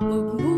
au bout.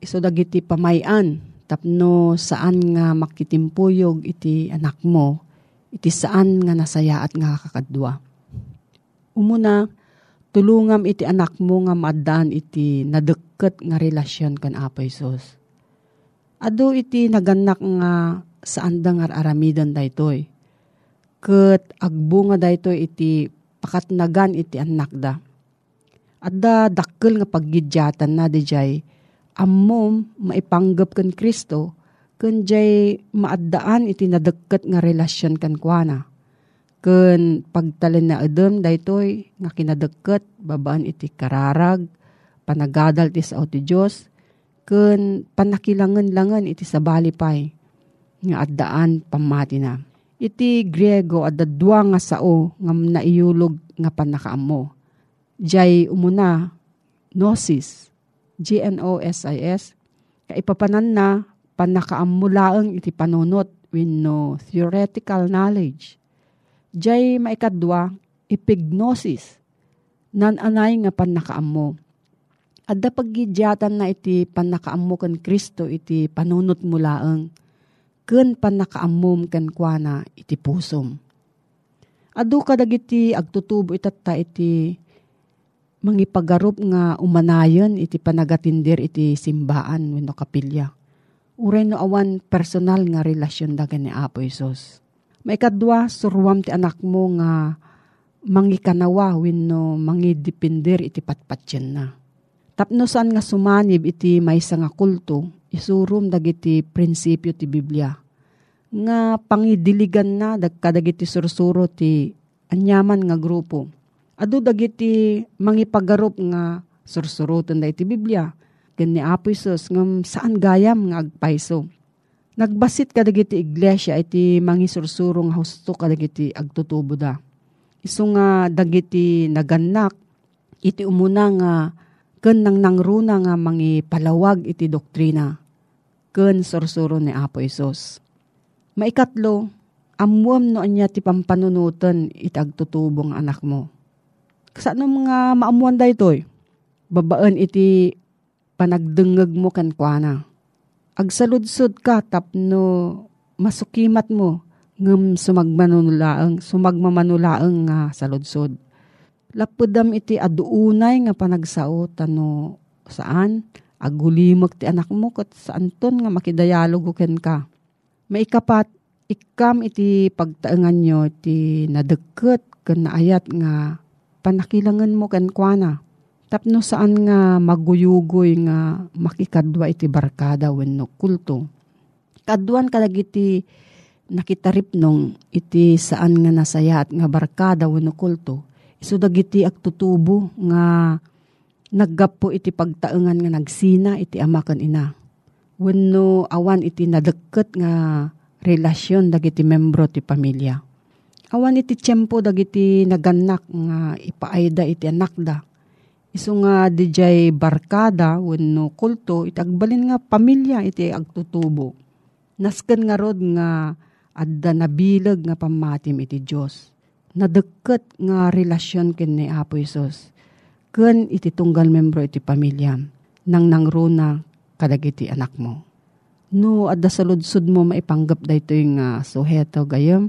iso dagiti pamayan, tapno saan nga makitimpuyog iti anak mo, iti saan nga nasaya at nga kakadwa. Umuna, tulungam iti anak mo nga maadaan iti nadeket nga relasyon kan Apo Isos. Ado iti naganak nga saan da nga aramidan daytoy. Ket agbo nga daytoy iti pakatnagan iti anak da. Adda dakkel nga paggidyatan na dijay ammom maipanggap kan Kristo ken jay maaddaan iti nadekket nga relasyon kan kuana. Ken pagtalen na edem daytoy nga kinadekket babaan iti kararag panagadal ti sao ti Dios ken panakilangan-langan iti sabali pay nga addaan pamati na. Iti Griego adda dua nga sao nga naiyulog nga panakaammo. Jay umuna gnosis, G-N-O-S-I-S, kaipapanan na panakaamulaang iti panunot wenno theoretical knowledge. Jay maikadwa, epignosis, nananay nga panakaammo. Adda paggidyatan na iti panakaammo kan Kristo iti panunot mulaang ken panakaammom ken kuana iti pusom. Adu kadagiti agtutubo itatta iti mangipagarup nga umanayon iti panagatindir iti simbaan wenno kapilya. Uray no awan personal nga relasyon dagan ni Apo Isos. Maikadwa, surwam ti anak mo nga mangikanawa wenno mangidipindir iti patpatyen na. Tapno saan nga sumanib iti maysa nga kulto, isurum dagiti prinsipyo ti Biblia. Nga pangidiligan na dagkadagiti sursuro ti anyaman nga grupo. Adu dagiti mangipagarup nga sursurutan da iti Biblia. Ken ni Apo Isus ngam saan gayam nga agpaiso. Nagbasit kadagiti iglesia iti mangisursuro nga husto kadagiti agtutubo da. Isu nga dagiti naganak iti umuna nga ken nang nangruna nga mangi palawag iti doktrina ken sursuro ni Apo Isos. Maikatlo, amuam no anya ti pampanunutan iti agtutubong anak mo. Kasano mga maamuan da itoy? Babaan iti panagdengeg mo kan kuana. Agsaludsod ka tapno masukimat mo ngem sumagmanulaang sumagmamanulaang nga saludsod. Lapudam iti aduunay nga panagsao tano saan agulimok ti anak mo kat saan ton nga makidayalogo ken ka. Maikapat ikam iti pagtaengan nyo ti nadeket ken naayat nga panakilangan mo ken kuana. Tapno saan nga maguyugoy nga makikadwa iti barkada wenno kulto. Kaduan kadagiti nakitarip nung iti saan nga nasayat nga barkada wenno kulto. Isu dagiti agtutubo nga naggapo iti pagtaengan nga nagsina iti ama ken ina. Wenno awan iti nadeket nga relasyon dagiti membro ti pamilya. Awan iti tiyempo dagiti naganak nga ipaayda iti anak da. Isu nga dijay barkada wenno kulto iti agbalin nga pamilya iti agtutubo. Nasken nga rod nga adda nabilag nga pamatim iti Diyos. Nadeket nga relasyon ken ni Apo Isos. Ken iti tunggal membro iti pamilya nang nangruna kadagiti anak mo. No, adda sa mo maipanggap da ito yung uh, suheto gayam.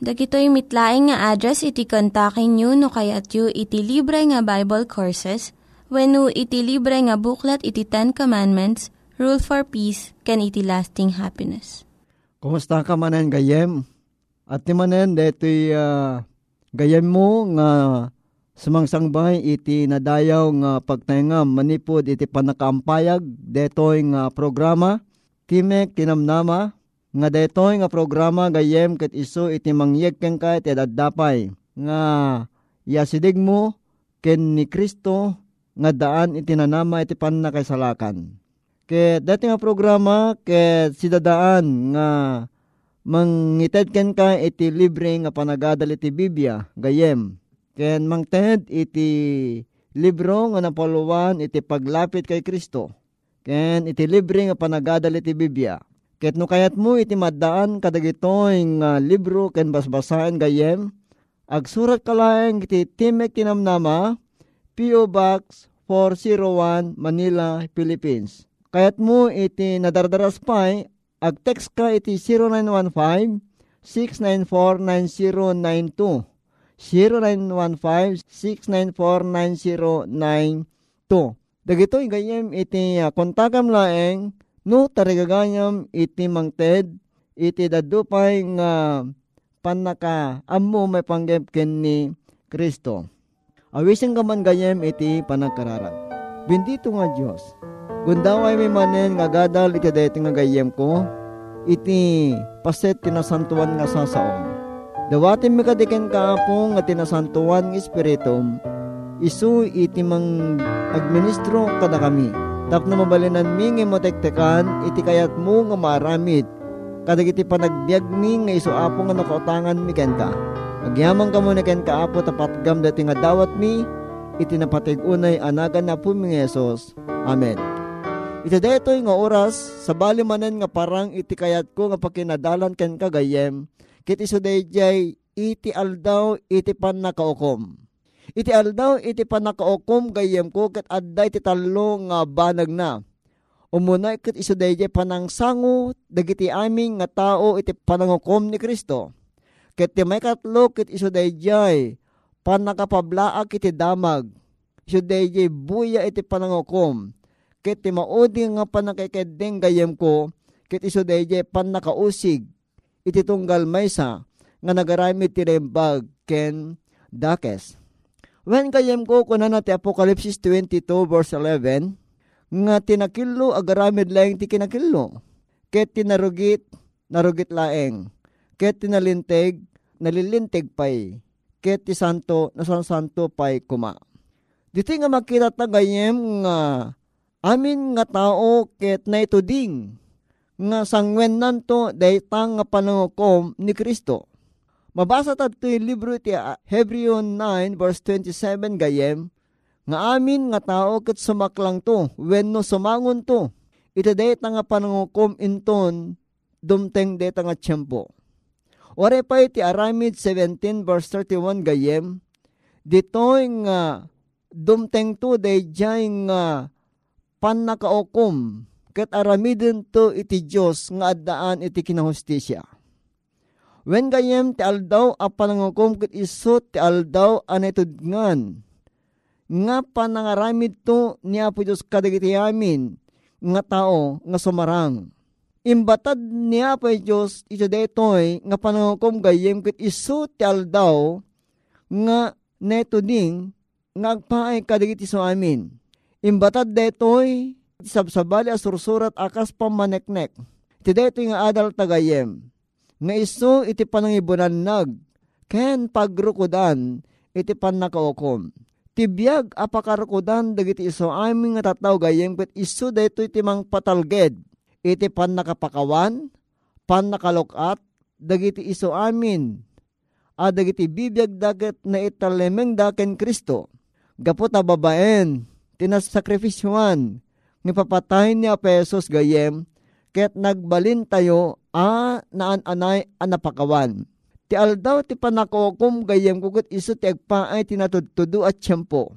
Dagitoy mitlaing nga address iti kontakin nyo no kayat yu iti libre nga Bible Courses when iti libre nga buklat iti Ten Commandments, Rule for Peace, can iti lasting happiness. Kumusta ka manen gayem? At ti manen deto'y uh, Gayam mo nga sumangsangbay iti nadayaw nga pagtayngam manipod iti panakaampayag detoy nga programa Timek Tinamnama nga detoy nga programa gayem ket iso iti mangyeg ken ka iti daddapay nga yasidig mo ken ni Kristo nga daan iti nanama iti panakaisalakan. Ket dati nga programa ket sidadaan nga mangited ken ka iti libre nga panagadal iti Biblia gayem. Ken mangted iti libro nga napuluan iti paglapit kay Kristo. Ken iti libre nga panagadal iti Biblia ket no kayat mo iti maddaan kadagitoy nga libro ken basbasaen gayem agsurat kalaeng iti Timek Tinamnama P.O. Box 401 Manila, Philippines. Kayat mo iti nadardaras pay Ag-text ka iti 0915-694-9092. 0915-694-9092. Dagito gayem iti uh, kontakam laeng no tarigagayam iti mangted iti dadupay nga panaka ammo may panggep ken ni Kristo. Awisin ka man gayem iti panagkararan. Bendito nga Diyos Gundaway may manen nga gadal iti dayto nga gayem ko, iti paset tinasantuan nga sasaom. Dawatin mi kadiken kaapong nga tinasantuan ng Espiritum, isu iti mang administro kada kami. Tapno mabalinan mi nga motektekan, iti kayat mo nga maramid, kadag iti panagbiag mi nga isu apo nga nakautangan mi ken ka. Agyaman ka mo na ken kaapo tapat gam dati nga dawat mi, iti napatig unay anagan na po mi Yesus. Amen. Iti daytoy nga oras sa bali manen nga parang iti kayat ko nga pakinadalan ken kagayem ket iso dayjay iti aldaw iti pan nakaukom. Iti aldaw iti pan nakaukom gayem ko ket adda iti talo nga banag na. Umunay ket iso dayjay panangsango dagiti aming nga tao iti panangukom ni Kristo. Ket ti may katlo ket iso dayjay pan nakapablaak iti damag. Iso dayjay buya iti panangukom ket ti maudi nga panakikedeng gayem ko, ket iso dayjay pan nakausig, iti tunggal maysa, nga nagaramit ti rembag ken dakes. When kayem ko kunan ti Apokalipsis 22 verse 11, nga tinakillo agaramid laeng ti kinakillo. Ket tinarugit, narugit laeng. Ket tinalinteg, nalilinteg pay. Ket ti santo, nasan santo pay kuma. Dito nga makita ta gayem nga amin nga tao ket na ito ding nga sangwen nanto daytang nga panangukom ni Kristo. Mabasa ta ito libro iti Hebreo 9 verse 27 gayem nga amin nga tao ket sumaklang to wenno sumangon to iti dayta nga panangukom inton dumteng dayta nga tiyempo. Ore pa iti Aramid 17 verse 31 gayem ditoy nga dumteng to dayjay nga pan nakaukom ket aramiden to iti Dios nga addaan iti kinahustisya. When gayem ti aldaw a panangukom ket iso ti aldaw anetudngan. nga panangaramid to ni Apo Diyos kadagiti amin nga tao nga sumarang. Imbatad ni Apo Diyos ito detoy nga panangukom gayem kit iso ti aldaw nga neto ding nga agpaay kadagiti so amin. Imbatad detoy sabsabali asursurat akas pamaneknek. Iti detoy nga adal tagayem. Nga iso iti panangibunan nag. Ken pagrukudan iti panakaukom. Tibiyag apakarukudan dagiti iso amin nga tataw gayem ket iso detoy iti mang patalged iti pan nakapakawan, pan nakalokat, dagiti iso amin, a dagiti bibiyag dagat na italemeng daken Kristo. Gapot na babaen, tinasakrifisyuan, ni papatayin ni Apesos gayem, ket nagbalin tayo a naan-anay anapakawan. Ti aldaw ti panakokom gayem kugut iso ti agpaay tinatudtudo at tiyempo.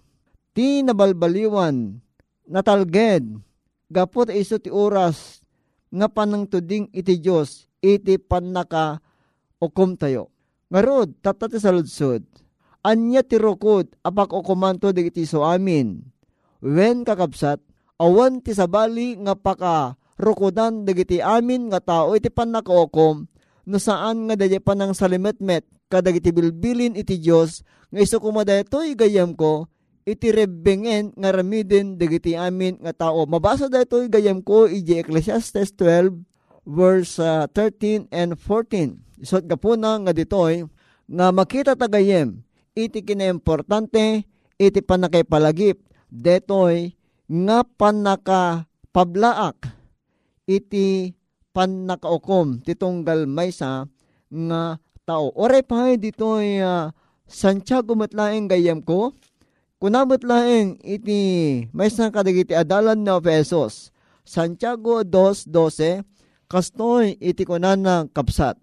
Ti nabalbaliwan, natalged, gapot iso ti oras nga panang tuding iti Diyos iti panaka ukom tayo. Ngarod, tatati sa ludsod, anya ti rukod apak ukumanto digiti so amin. Wen kakabsat, awan ti sabali nga paka rukodan digiti amin nga tao iti panakaukom no saan nga dadya panang salimetmet kadagiti bilbilin iti Diyos nga iso kumadaytoy gayam ko iti rebengen nga ramiden dagiti amin nga tao. Mabasa dayto gayam ko iti Ecclesiastes 12 verse uh, 13 and 14. Isot ka po na nga ditoy nga makita tagayem iti kinaimportante iti panakipalagip detoy nga panaka pablaak iti panakaukom titunggal maysa nga tao. Oray pa ditoy uh, Santiago matlaeng gayam ko Kunamot laeng iti may isang kadagiti adalan na pesos. Santiago 2.12 Kastoy iti kunan ng kapsat.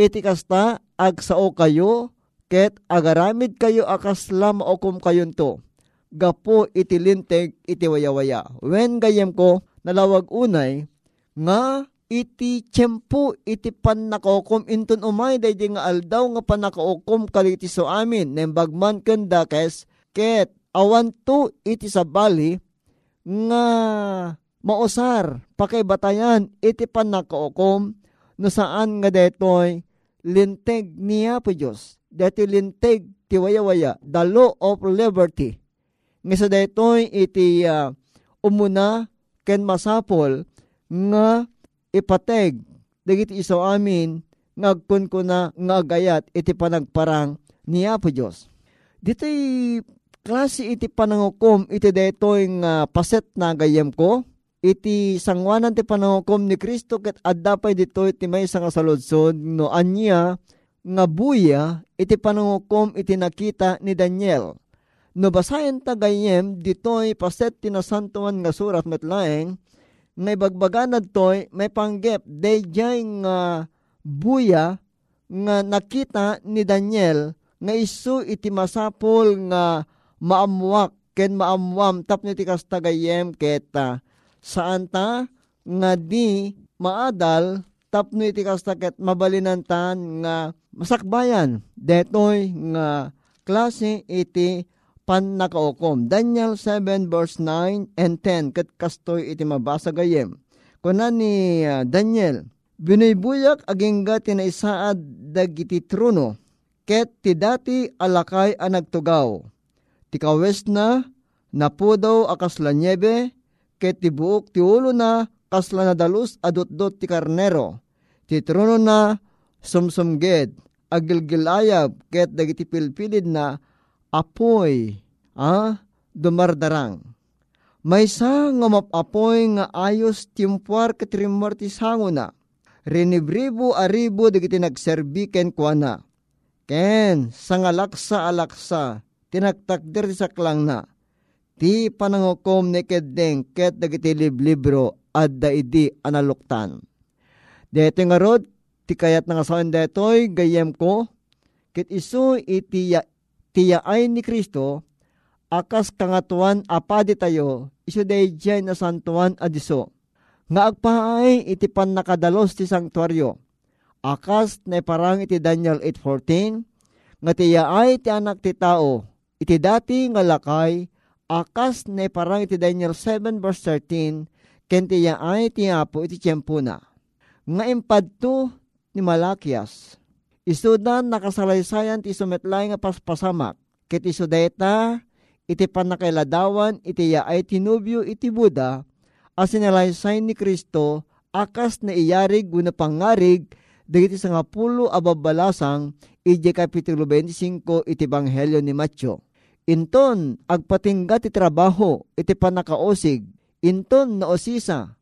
Iti kasta agsao kayo ket agaramid kayo akas lam okum kayon to. Gapo iti linteg iti wayawaya. When gayem ko nalawag unay nga iti tiyempo iti panakaokom inton umay day nga aldaw nga panakaokom kaliti so amin nembagman kenda kes ket awan to iti sabali nga mausar pakibatayan iti panakaukom no saan nga detoy linteg niya po Diyos. Deti linteg ti waya-waya, the law of liberty. Nga sa detoy iti uh, umuna ken masapol nga ipateg dagiti iso amin ngagkun ko na nga gayat iti panagparang niya po Diyos. Dito'y klase iti panangukom iti detoy nga paset na gayem ko iti sangwanan ti panangukom ni Kristo ket adda pay dito iti may nga saludsod no anya nga buya iti panangukom iti nakita ni Daniel. No basayan ta gayem ditoy paset tinasantuan nga surat metlaeng nga ibagbaganad toy may panggep. Dayjay nga buya nga nakita ni Daniel nga isu iti masapol nga maamuak ken maamwam tapno ti kastagayem keta. Saan ta? Nga di maadal tapno iti kasta ket mabalinantan nga masakbayan. Detoy nga klase iti pan nakaukom. Daniel 7 verse 9 and 10 ket kastoy iti mabasa gayem. Kuna ni uh, Daniel, binuybuyak agingga tinaisaad dagiti trono, ket ti dati alakay ang nagtugaw ti kawes na, napudaw akas la niebe, ket ti buok ti ulo na, kasla na dalus adot-dot ti karnero. Ti trono na, sumsumged, agilgilayab, ket dagiti pilpilid na, apoy, ah, dumardarang. May sa nga mapapoy nga ayos timpuar katrimor ti sango na. Rinibribo aribo dagiti nagserbiken kwa na. Ken, sangalaksa alaksa, tinagtakder sa klang na. Ti panangukom ni kedeng ket dagiti liblibro at daidi analuktan. Dito nga rod, ti kayat nga saan detoy gayem ko, ket iso iti tiyaay ni Kristo, akas kangatuan apadi tayo, iso dayjay na santuan adiso. Nga agpaay iti nakadalos ti sanktuaryo. Akas na parang iti Daniel 8.14, nga tiyaay ti anak ti tao, iti dati nga lakay akas na parang iti Daniel 7 verse 13, kenti ya ay ti apo iti tiyempo na. Nga impadto ni Malakias, isudan nakasalaysayan ti sumetlay nga paspasamak, ket isudeta iti panakailadawan iti ya ay tinubyo iti Buda, asinalaysay ni Kristo, akas na iyarig guna pangarig, dagiti sa nga pulo ababalasang, iti kapitulo 25 iti Banghelyo ni Matyo Inton, agpatingga ti trabaho, iti panakaosig, inton na osisa,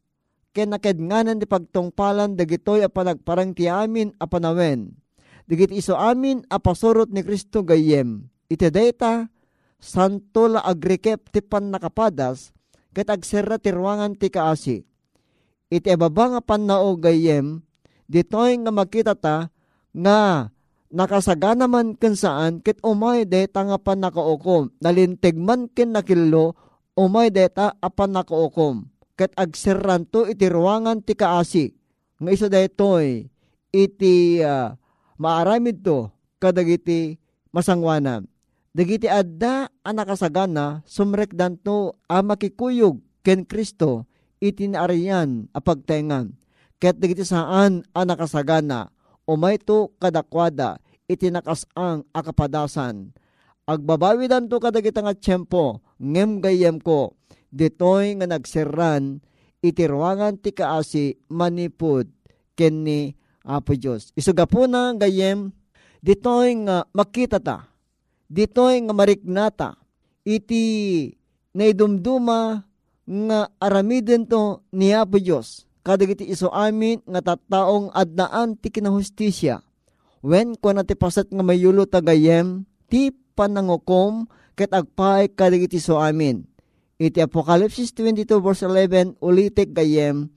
ken nakednganan ti pagtungpalan dagitoy a panagparang ti amin a panawen. Digit iso amin a pasurot ni Kristo gayem. Iti data, santo la agrikep ti panakapadas, ket agserra ti ruangan ti kaasi. Iti ababa nga panao gayem, ditoy nga makita ta nga nakasagana man ken saan ket umay deta nga pan nakaukom nalintig man ken nakillo umay deta apan nakaukom ket agserranto iti ruangan ti kaasi nga iso daytoy iti uh, maaramid to kadagiti masangwanan dagiti adda a nakasagana sumrekdan to a makikuyog ken Kristo iti naariyan a pagtengan ket dagiti saan a nakasagana? Umay to kadakwada itinakasang akapadasan. Agbabawidan to kadagita nga tiyempo, ngem gayem ko, ditoy nga nagserran, itiruangan ti kaasi manipud kenni Apo Diyos. Isuga po na gayem, ditoy nga makita ta, ditoy nga mariknata, iti naidumduma nga aramiden to ni Apo Diyos kadagiti iso amin nga tattaong adnaan ti kinahustisya. When ko na ti pasat nga mayulo tagayem, ti panangukom ket agpaay kadagiti so amin. Iti Apokalipsis 22 verse 11 ulitik gayem,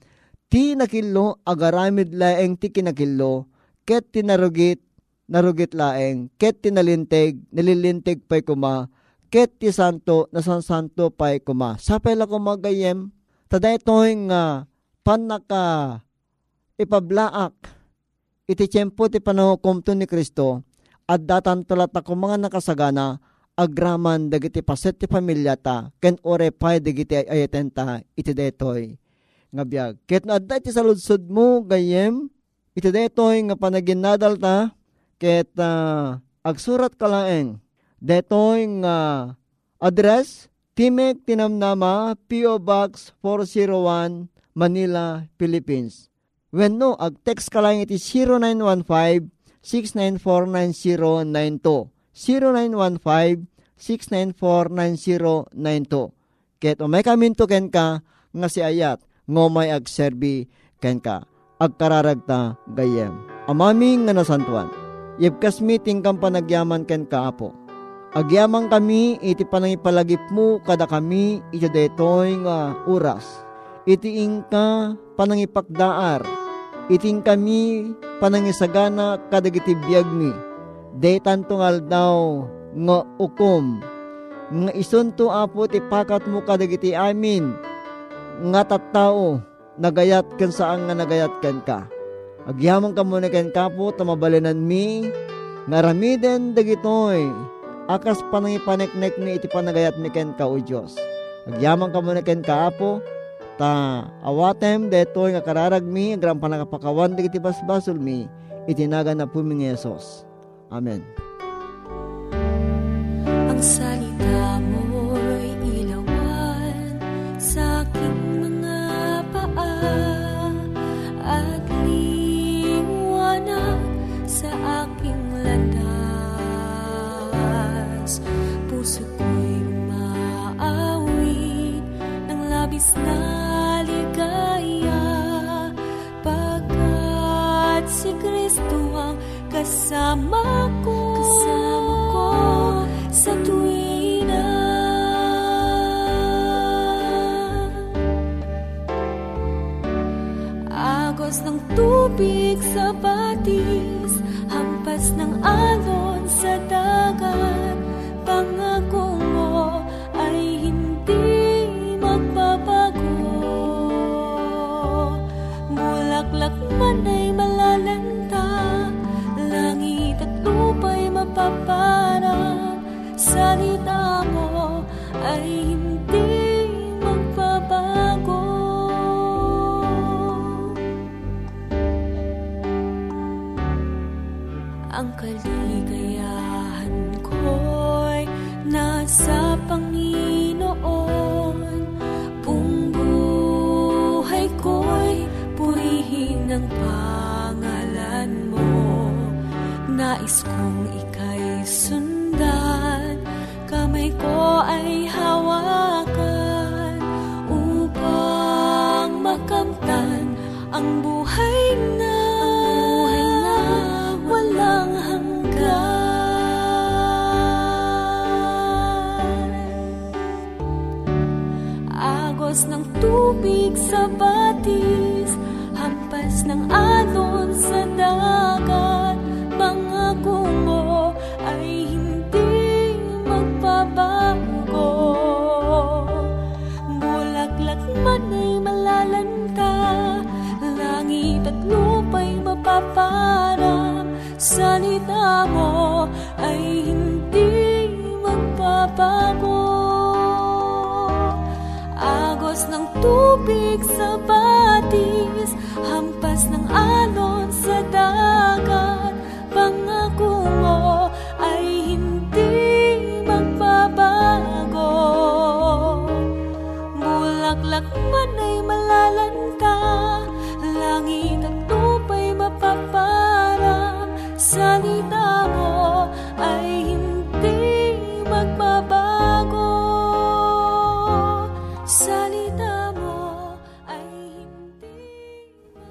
ti nakillo agaramid laeng ti kinakillo, ket tinarugit narugit laeng, ket tinalintig, nililintig pa'y kuma, ket ti santo, nasan santo pa'y kuma. Sapay la kumagayem, taday to'y nga uh, panaka ipablaak iti tiyempo ti panahukom ni Kristo at datan tulat ako mga nakasagana agraman dagiti paset ti pamilya ta ken ore pay dagiti ayatenta iti detoy nga biyag. Ket no adda iti saludsod mo gayem iti detoy nga panaginadal ta ket uh, agsurat ka laeng detoy nga address Timek Tinamnama PO Box 401 Manila, Philippines. When no, ag-text ka lang iti 0915-694-9092. 0915-694-9092. Ket o may kaminto ken ka, nga si ayat, ngo may agserbi ken ka. Agkararagta gayem. Amaming nga nasantuan. Yebkas meeting kang panagyaman ken ka apo. Agyaman kami iti panangipalagip mo kada kami iti detoy nga oras itiing ka panangipakdaar, iting kami panangisagana kadagiti biyag mi, detan tungal daw nga ukom, nga isunto apo ti pakat mo kadagiti amin, nga tattao, nagayat kan saan nga nagayat kan ka. Agyaman ka muna kan kapo, tamabalinan mi, nga ramiden dagitoy, akas panangipaneknek mi iti panagayat mi ken ka o Diyos. Agyaman ka muna ken kaapo, Ta awatem detoy nga kararagmi agram panagapakawan digiti basbasol mi itinaga na po mi. Amen. Ang salita mo'y landas. Puso ko'y umaawit ng labis na si Kristo ang kasama ko, kasama ko sa tuwina. Sa Panginoon. Buong ko'y purihin ang pangalan mo. Nais kong ika'y sundan. Kamay ko ay hawakan Upang makamtan ang buhay tubig sa batis Hampas ng alon sa dagat. Mga mo ay hindi magbabago. Bulaklak man ay malalanta Langit at lupa'y mapaparang Salita mo ay hindi magbabago tubig sa batis Hampas ng alon sa dagat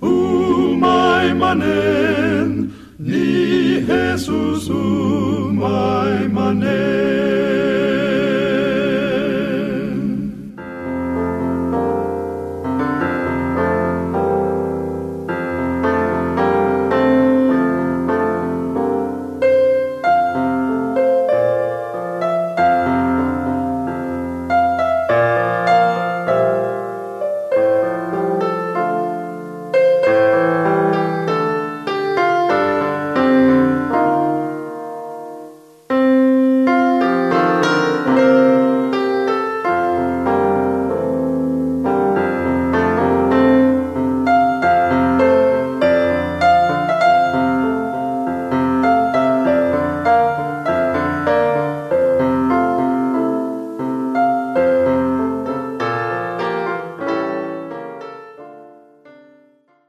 umay manen, ni Jesus umay manen.